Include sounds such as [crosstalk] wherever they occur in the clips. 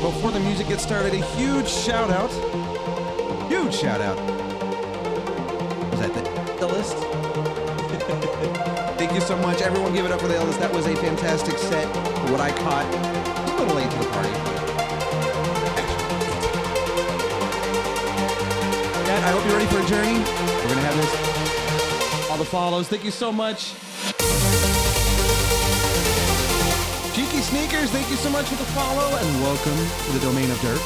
Before the music gets started, a huge shout out. Huge shout out. Was that the, the list? [laughs] Thank you so much. Everyone give it up for the Elvis. That was a fantastic set. What I caught. A little late to the party. Matt, I hope you're ready for a journey. We're going to have this. All the follows. Thank you so much. Sneakers, thank you so much for the follow and welcome to the domain of Dirk.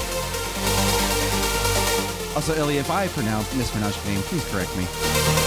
Also, Ilya, if I pronounce mispronounce your name, please correct me.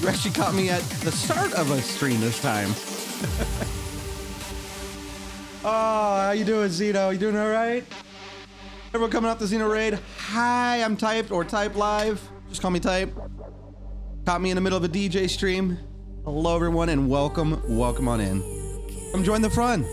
You actually caught me at the start of a stream this time. [laughs] oh, how you doing, Zeno? You doing all right? Everyone coming off the Xeno raid. Hi, I'm Typed or Type Live. Just call me Type. Caught me in the middle of a DJ stream. Hello, everyone, and welcome, welcome on in. Come join the fun.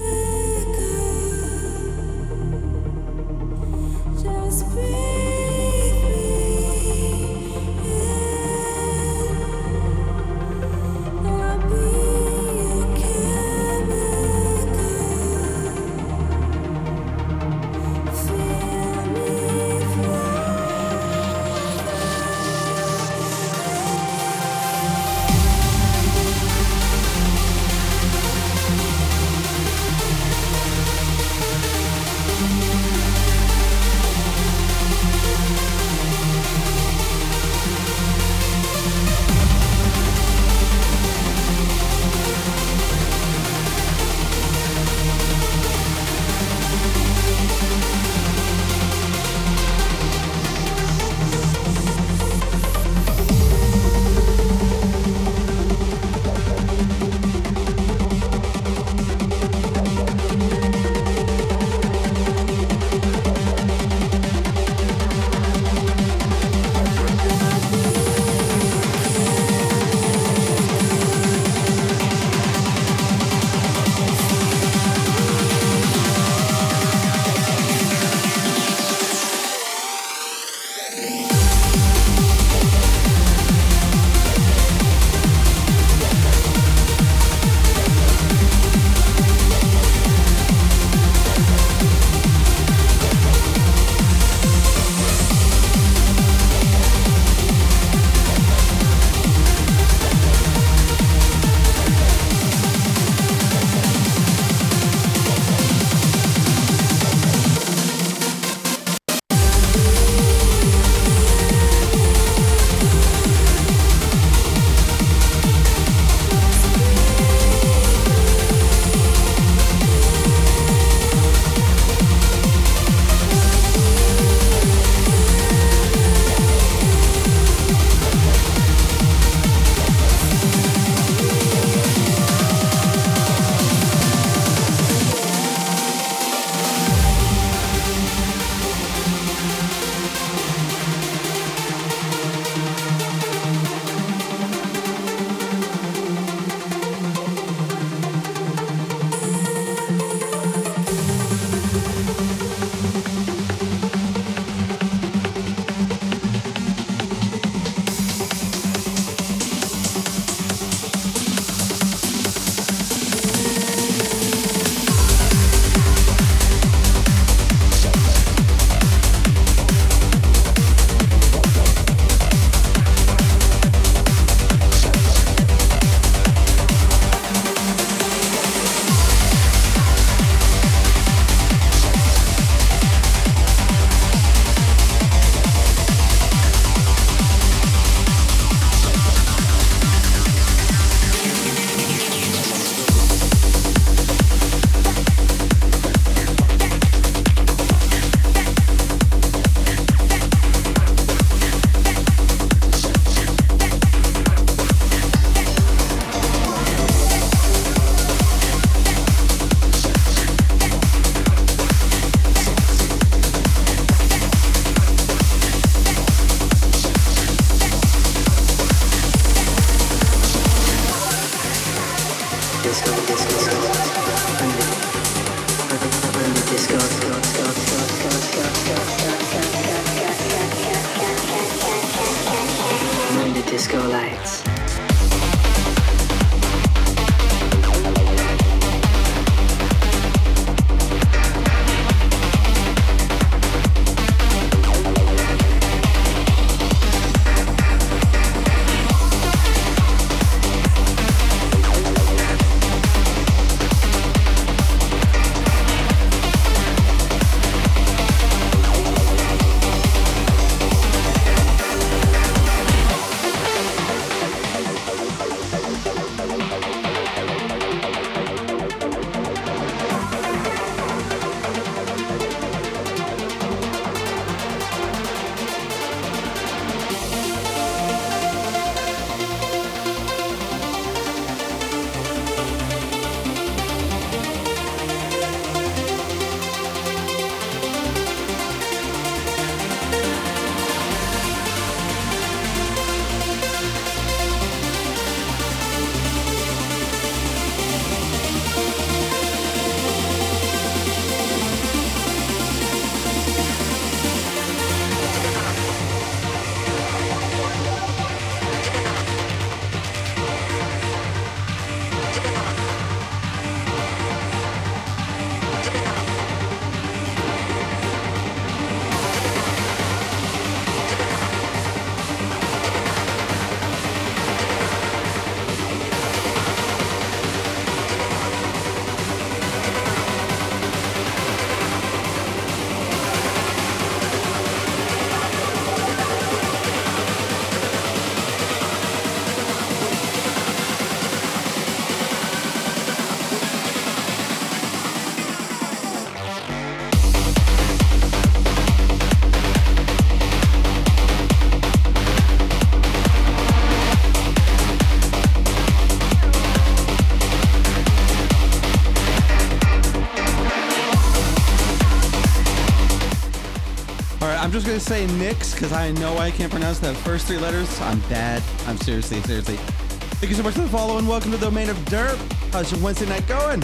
I'm just gonna say Nix because I know I can't pronounce that first three letters. I'm bad. I'm seriously, seriously. Thank you so much for the follow and welcome to the domain of Derp. How's your Wednesday night going?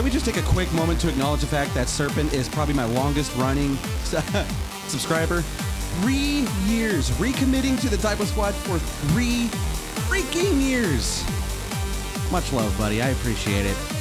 Can we just take a quick moment to acknowledge the fact that Serpent is probably my longest running [laughs] subscriber? Three years, recommitting to the Typo Squad for three freaking years. Much love, buddy. I appreciate it.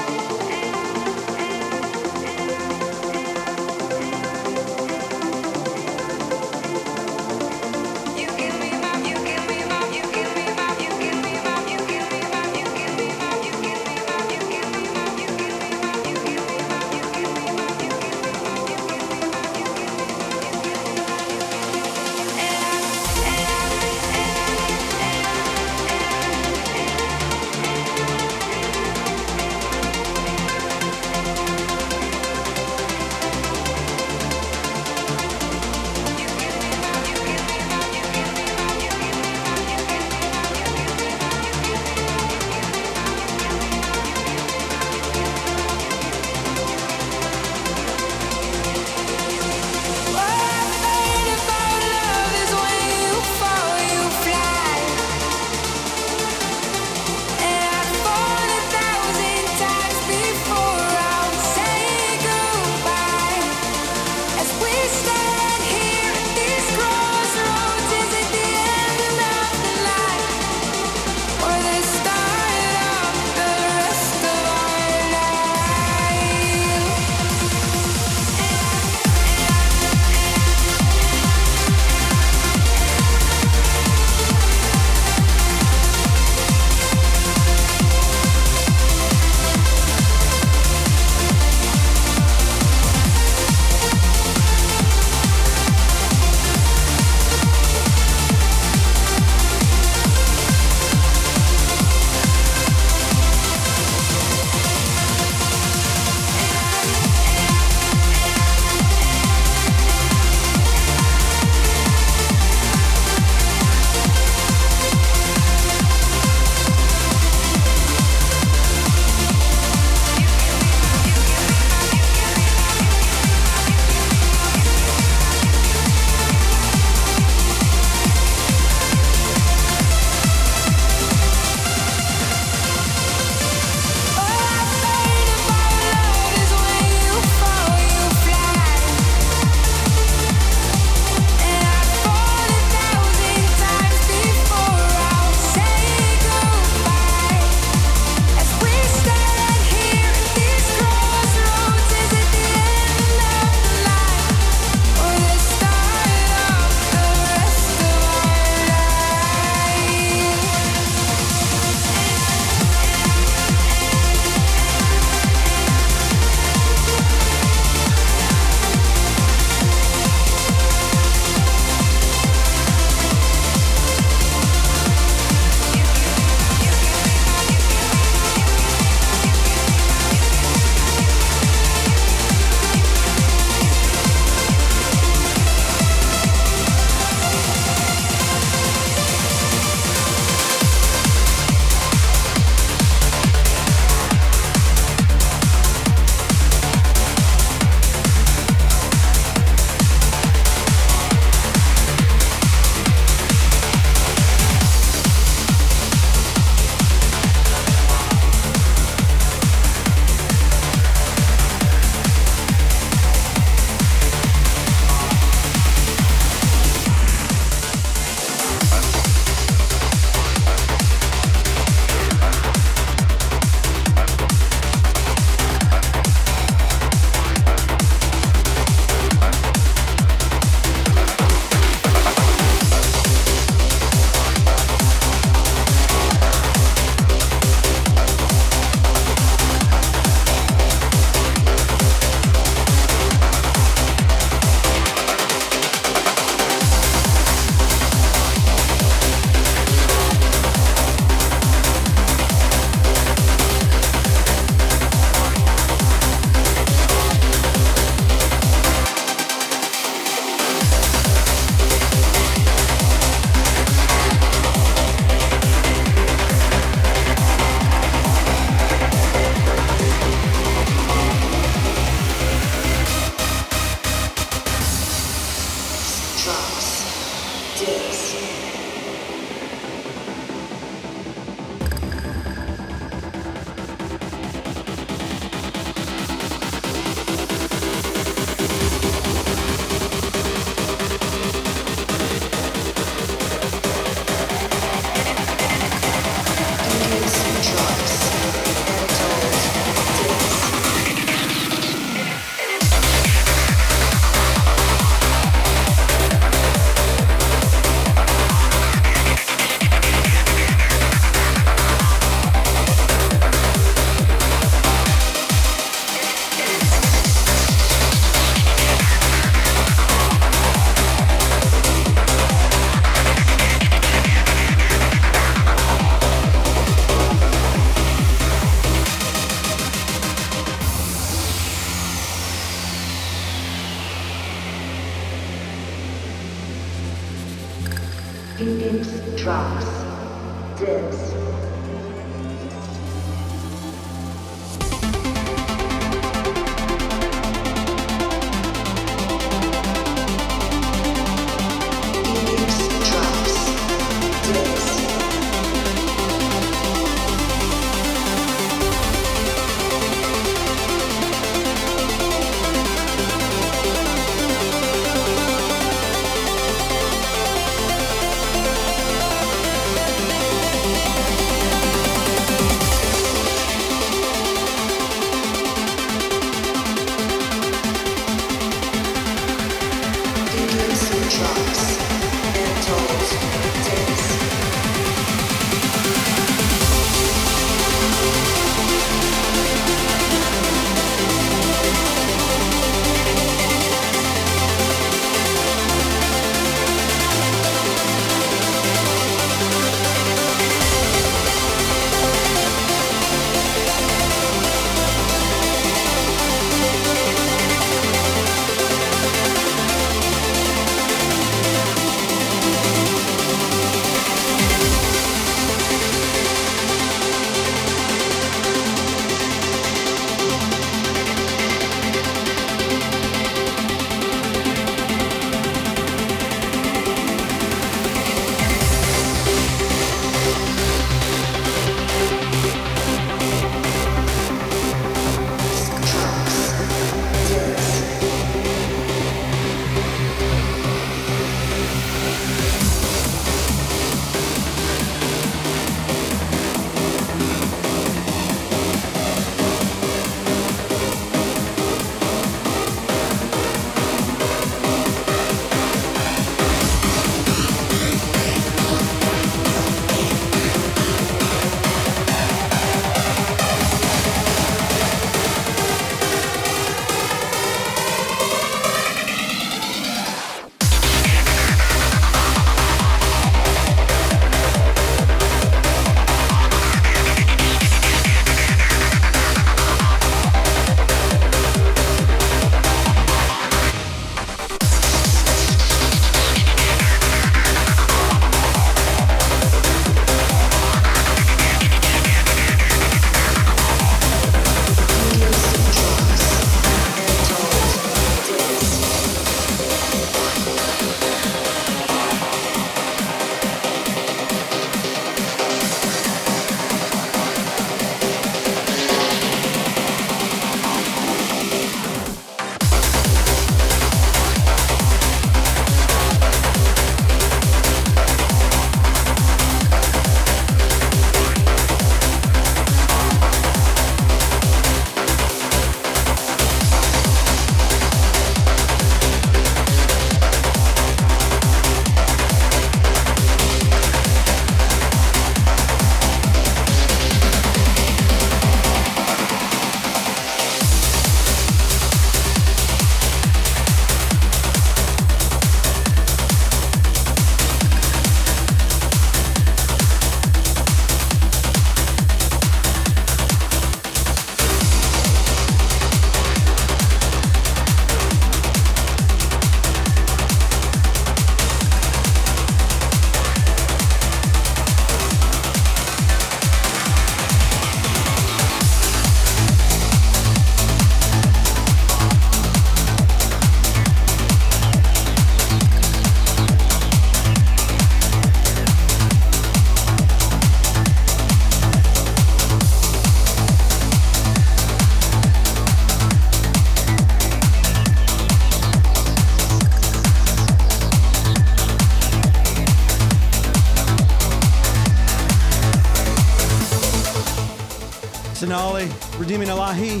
Redeeming Elahi.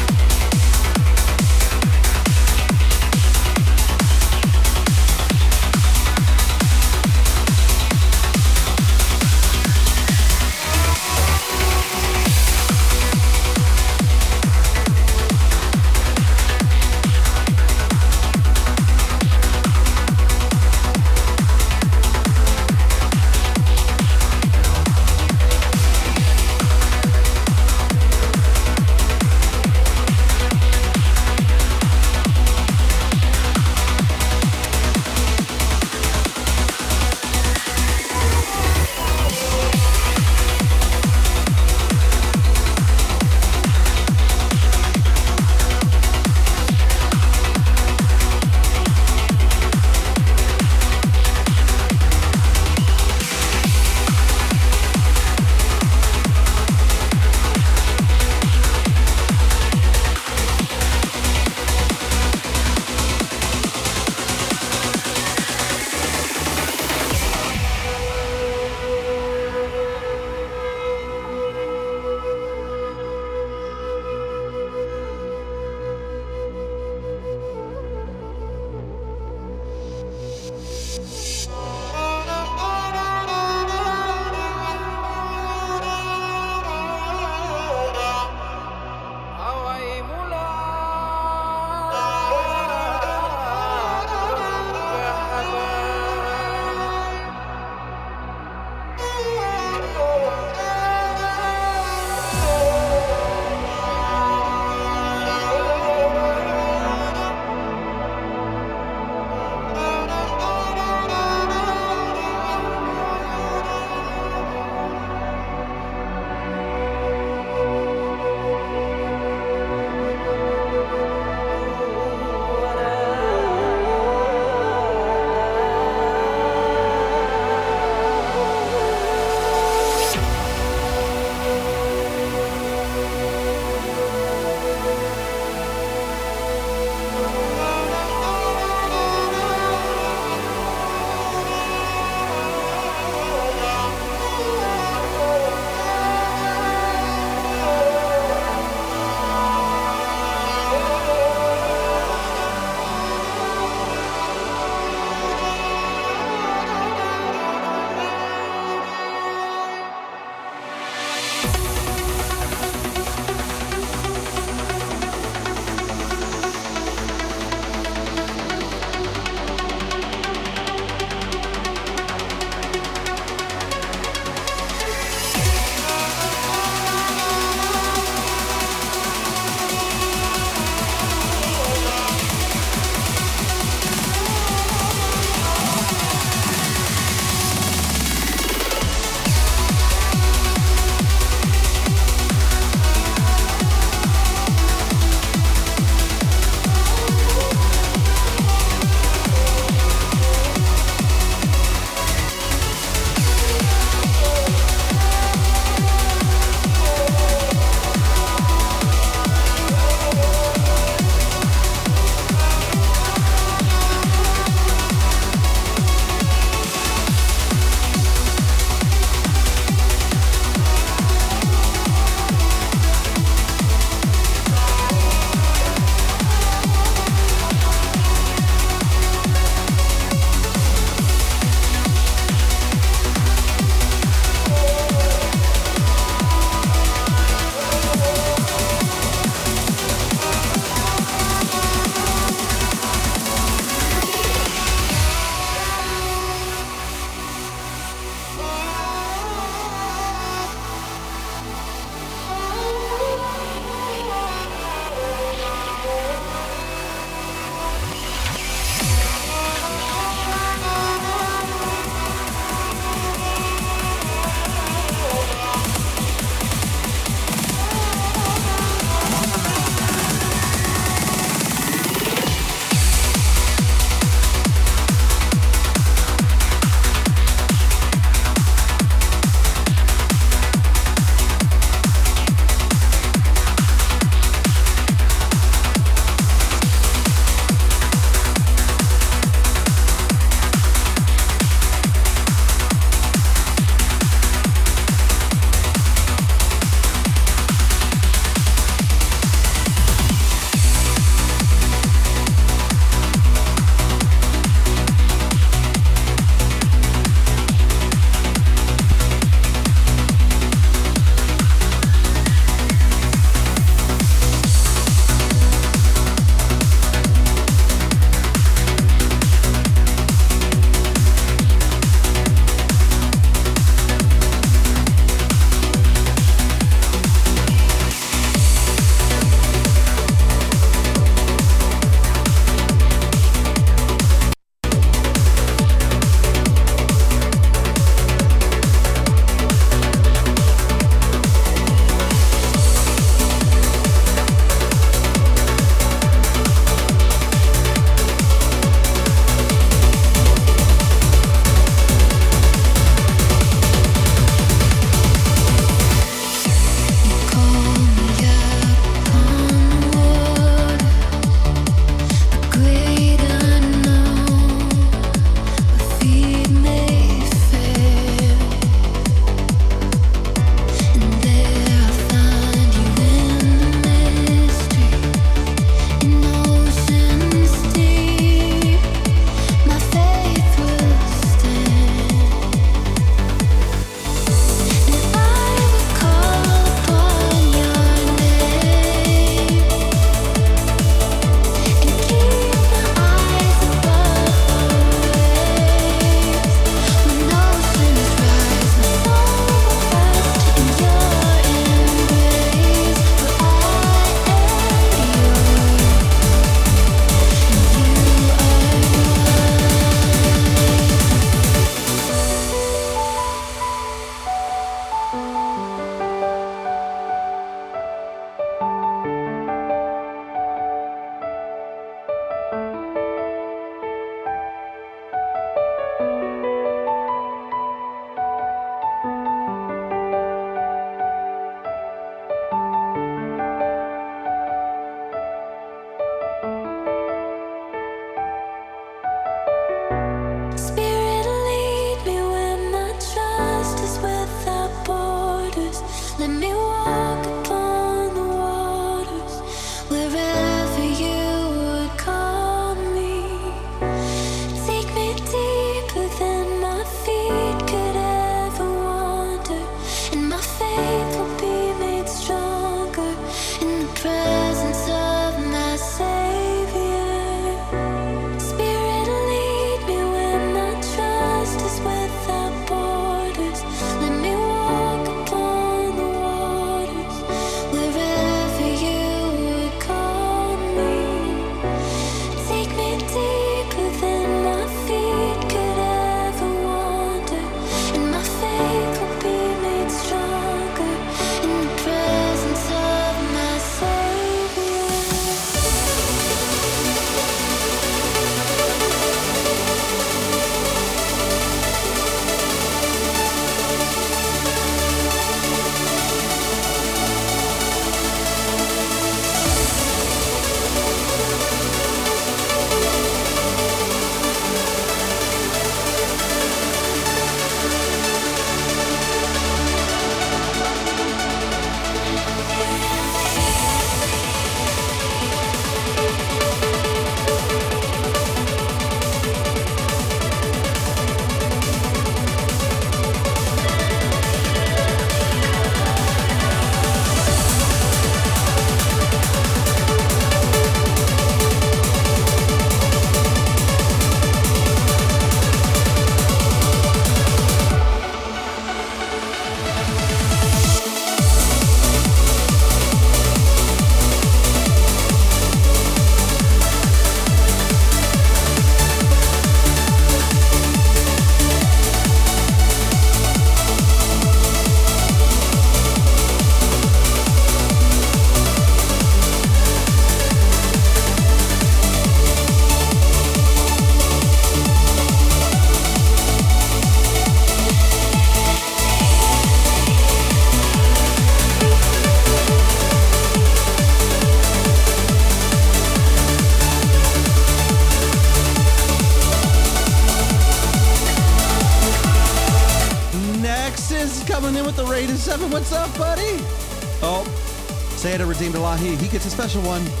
Special one.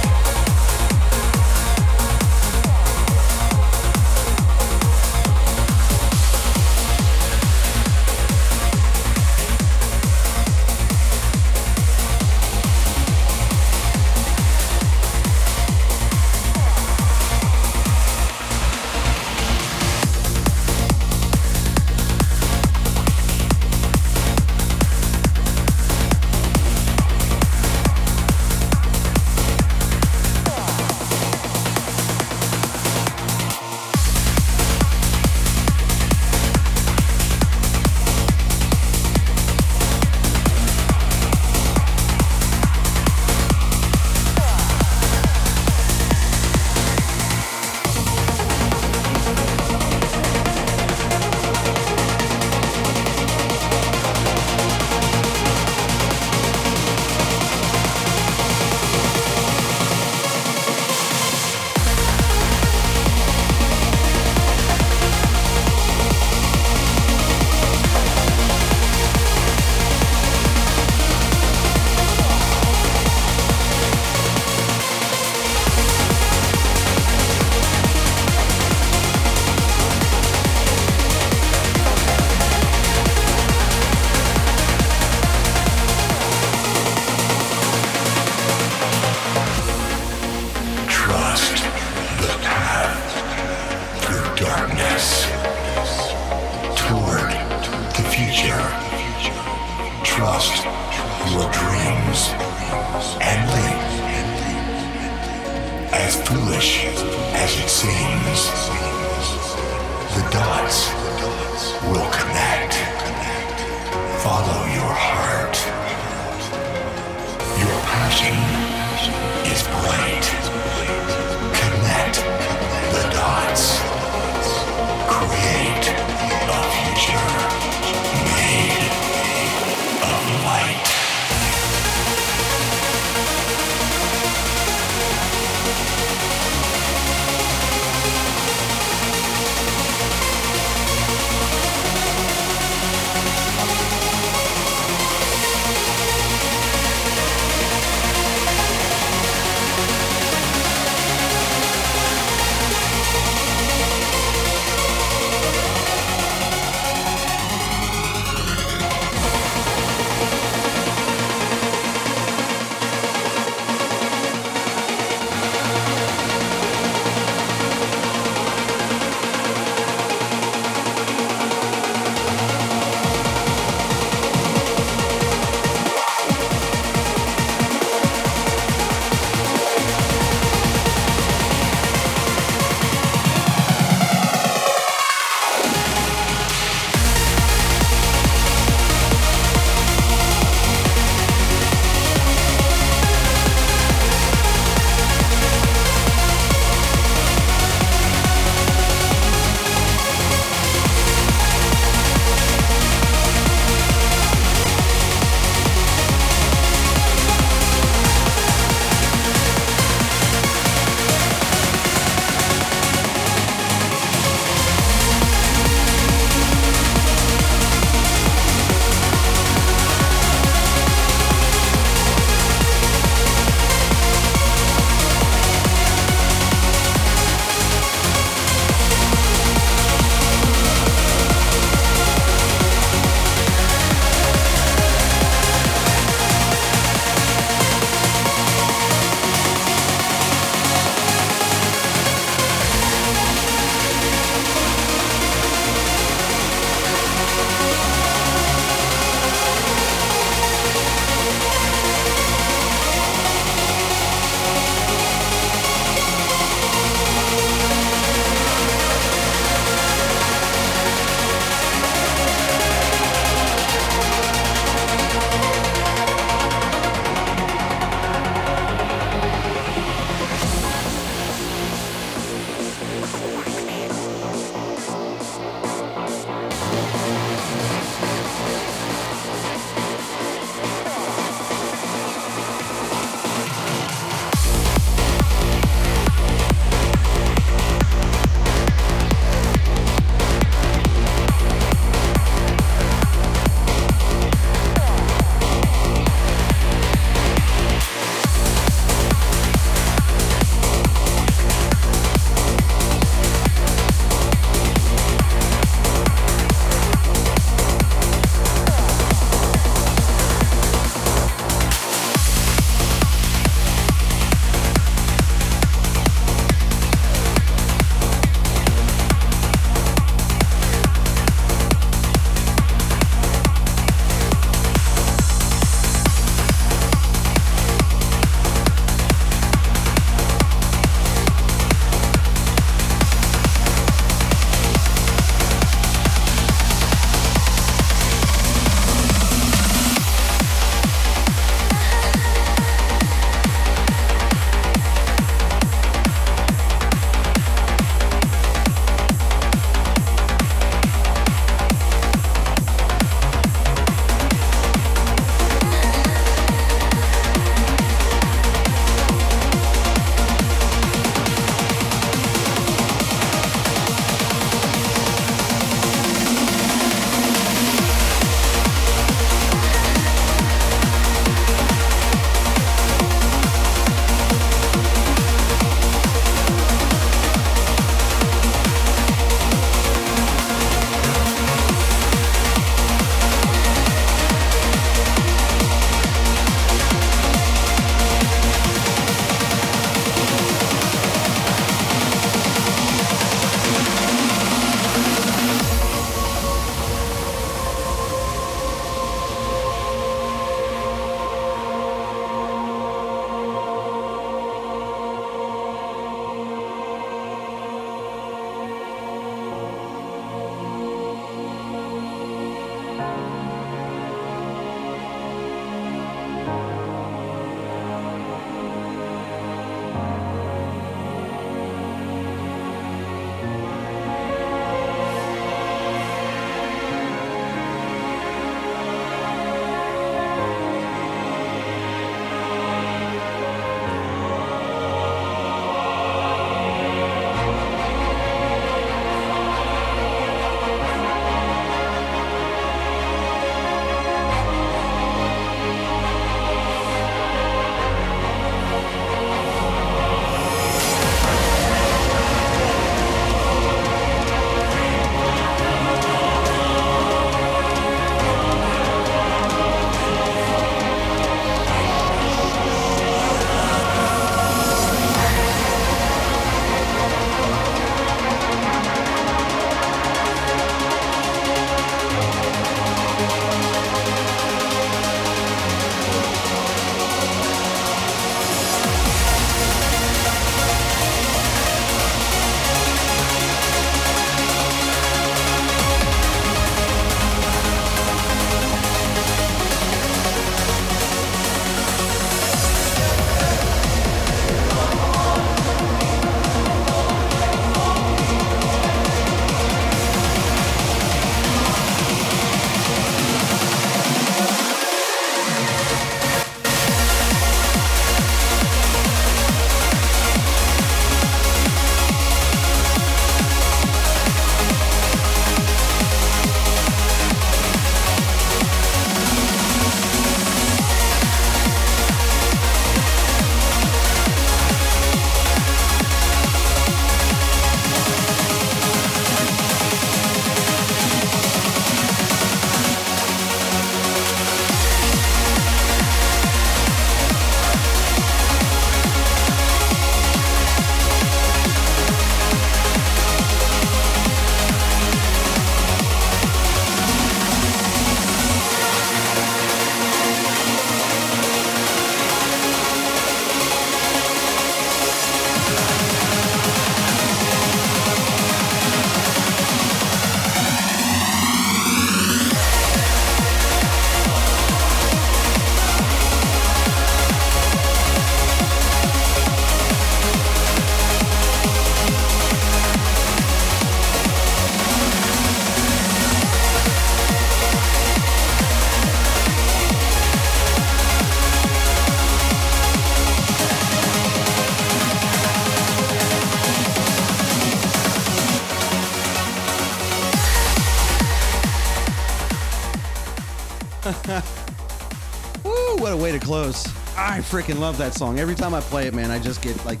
Freaking love that song. Every time I play it, man, I just get like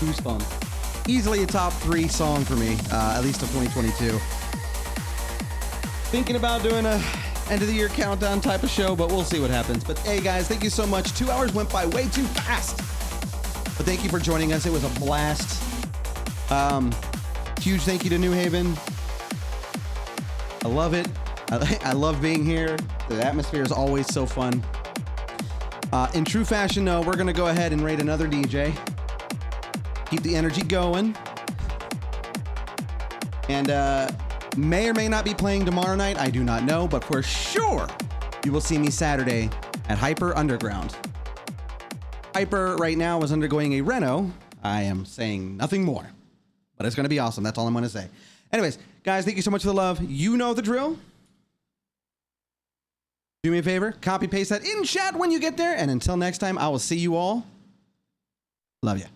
goosebumps. Easily a top three song for me, uh, at least of 2022. Thinking about doing a end of the year countdown type of show, but we'll see what happens. But hey, guys, thank you so much. Two hours went by way too fast. But thank you for joining us. It was a blast. Um, huge thank you to New Haven. I love it. I, [laughs] I love being here. The atmosphere is always so fun. Uh, in true fashion, though, we're going to go ahead and rate another DJ. Keep the energy going. And uh, may or may not be playing tomorrow night. I do not know, but for sure, you will see me Saturday at Hyper Underground. Hyper right now is undergoing a reno. I am saying nothing more, but it's going to be awesome. That's all I'm going to say. Anyways, guys, thank you so much for the love. You know the drill. Do me a favor, copy paste that in chat when you get there. And until next time, I will see you all. Love you.